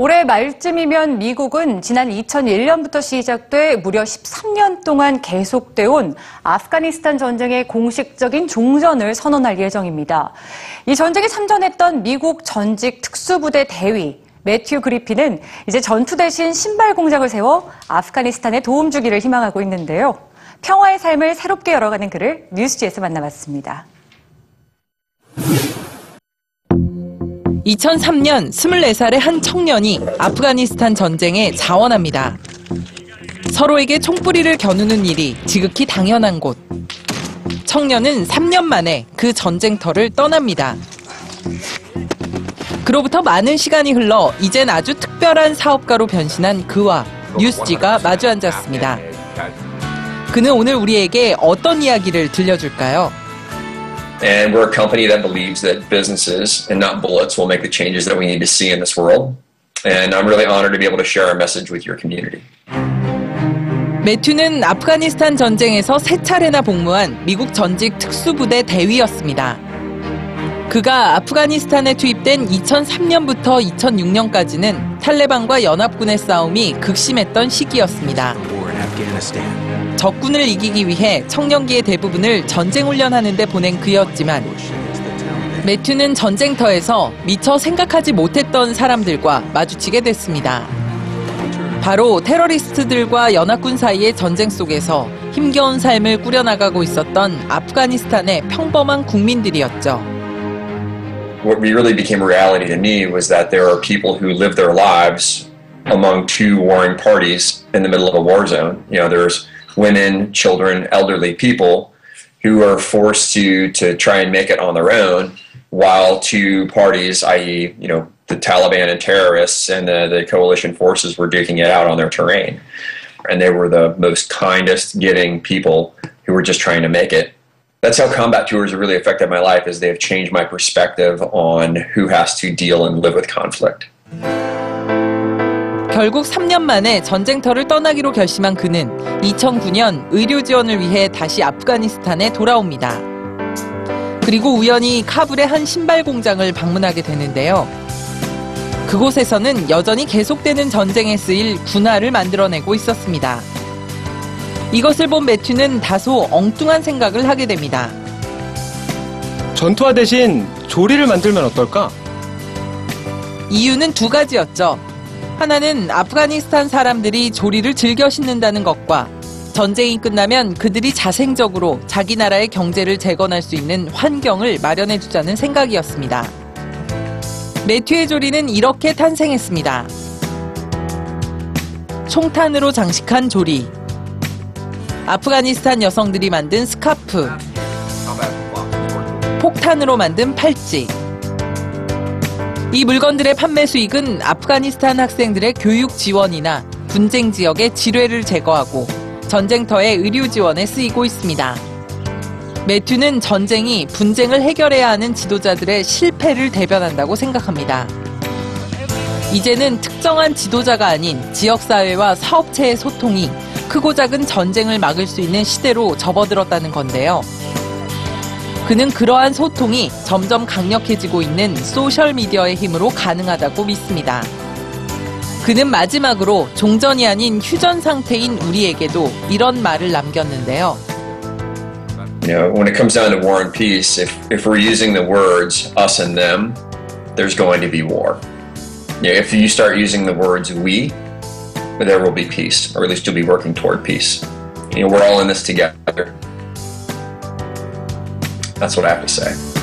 올해 말쯤이면 미국은 지난 2001년부터 시작돼 무려 13년 동안 계속돼 온 아프가니스탄 전쟁의 공식적인 종전을 선언할 예정입니다. 이 전쟁에 참전했던 미국 전직 특수부대 대위 매튜 그리핀은 이제 전투 대신 신발 공장을 세워 아프가니스탄에 도움 주기를 희망하고 있는데요. 평화의 삶을 새롭게 열어가는 그를 뉴스지에서 만나봤습니다. 2003년 24살의 한 청년이 아프가니스탄 전쟁에 자원합니다. 서로에게 총뿌리를 겨누는 일이 지극히 당연한 곳. 청년은 3년 만에 그 전쟁터를 떠납니다. 그로부터 많은 시간이 흘러 이젠 아주 특별한 사업가로 변신한 그와 뉴스지가 마주 앉았습니다. 그는 오늘 우리에게 어떤 이야기를 들려줄까요? And we're a company that believes that businesses and not bullets will make the changes that we need to see in this world. And I'm really honored to be able to share our message with your community. 매튜는 아프가니스탄 전쟁에서 세 차례나 복무한 미국 전직 특수부대 대위였습니다. 그가 아프가니스탄에 투입된 2003년부터 2006년까지는 탈레반과 연합군의 싸움이 극심했던 시기였습니다. 적군을 이기기 위해 청년기의 대부분을 전쟁 훈련하는 데 보낸 그였지만 매튜는 전쟁터에서 미처 생각하지 못했던 사람들과 마주치게 됐습니다. 바로 테러리스트들과 연합군 사이의 전쟁 속에서 힘겨운 삶을 꾸려나가고 있었던 아프가니스탄의 평범한 국민들이었죠. What really became reality to me was that there are people who live their lives among two warring parties in the middle of a war zone. You know, there's women, children, elderly people who are forced to to try and make it on their own, while two parties, i.e., you know, the Taliban and terrorists and the, the coalition forces were duking it out on their terrain. And they were the most kindest, giving people who were just trying to make it. That's how combat tours have really affected my life is they have changed my perspective on who has to deal and live with conflict. 결국 3년 만에 전쟁터를 떠나기로 결심한 그는 2009년 의료 지원을 위해 다시 아프가니스탄에 돌아옵니다. 그리고 우연히 카불의 한 신발 공장을 방문하게 되는데요. 그곳에서는 여전히 계속되는 전쟁에 쓰일 군화를 만들어내고 있었습니다. 이것을 본 매튜는 다소 엉뚱한 생각을 하게 됩니다. 전투화 대신 조리를 만들면 어떨까? 이유는 두 가지였죠. 하나는 아프가니스탄 사람들이 조리를 즐겨 신는다는 것과 전쟁이 끝나면 그들이 자생적으로 자기 나라의 경제를 재건할 수 있는 환경을 마련해 주자는 생각이었습니다. 매튜의 조리는 이렇게 탄생했습니다. 총탄으로 장식한 조리. 아프가니스탄 여성들이 만든 스카프. 폭탄으로 만든 팔찌. 이 물건들의 판매 수익은 아프가니스탄 학생들의 교육 지원이나 분쟁 지역의 지뢰를 제거하고 전쟁터의 의료 지원에 쓰이고 있습니다. 매튜는 전쟁이 분쟁을 해결해야 하는 지도자들의 실패를 대변한다고 생각합니다. 이제는 특정한 지도자가 아닌 지역사회와 사업체의 소통이 크고 작은 전쟁을 막을 수 있는 시대로 접어들었다는 건데요. 그는 그러한 소통이 점점 강력해지고 있는 소셜미디어의 힘으로 가능하다고 믿습니다. 그는 마지막으로 종전이 아닌 휴전 상태인 우리에게도 이런 말을 남겼는데요. You know, when it comes down to war and peace, if, if we're using the words us and them, there's going to be war. You know, if you start using the words we, there will be peace, or at least you'll be working toward peace. You know, we're all in this together. That's what I have to say.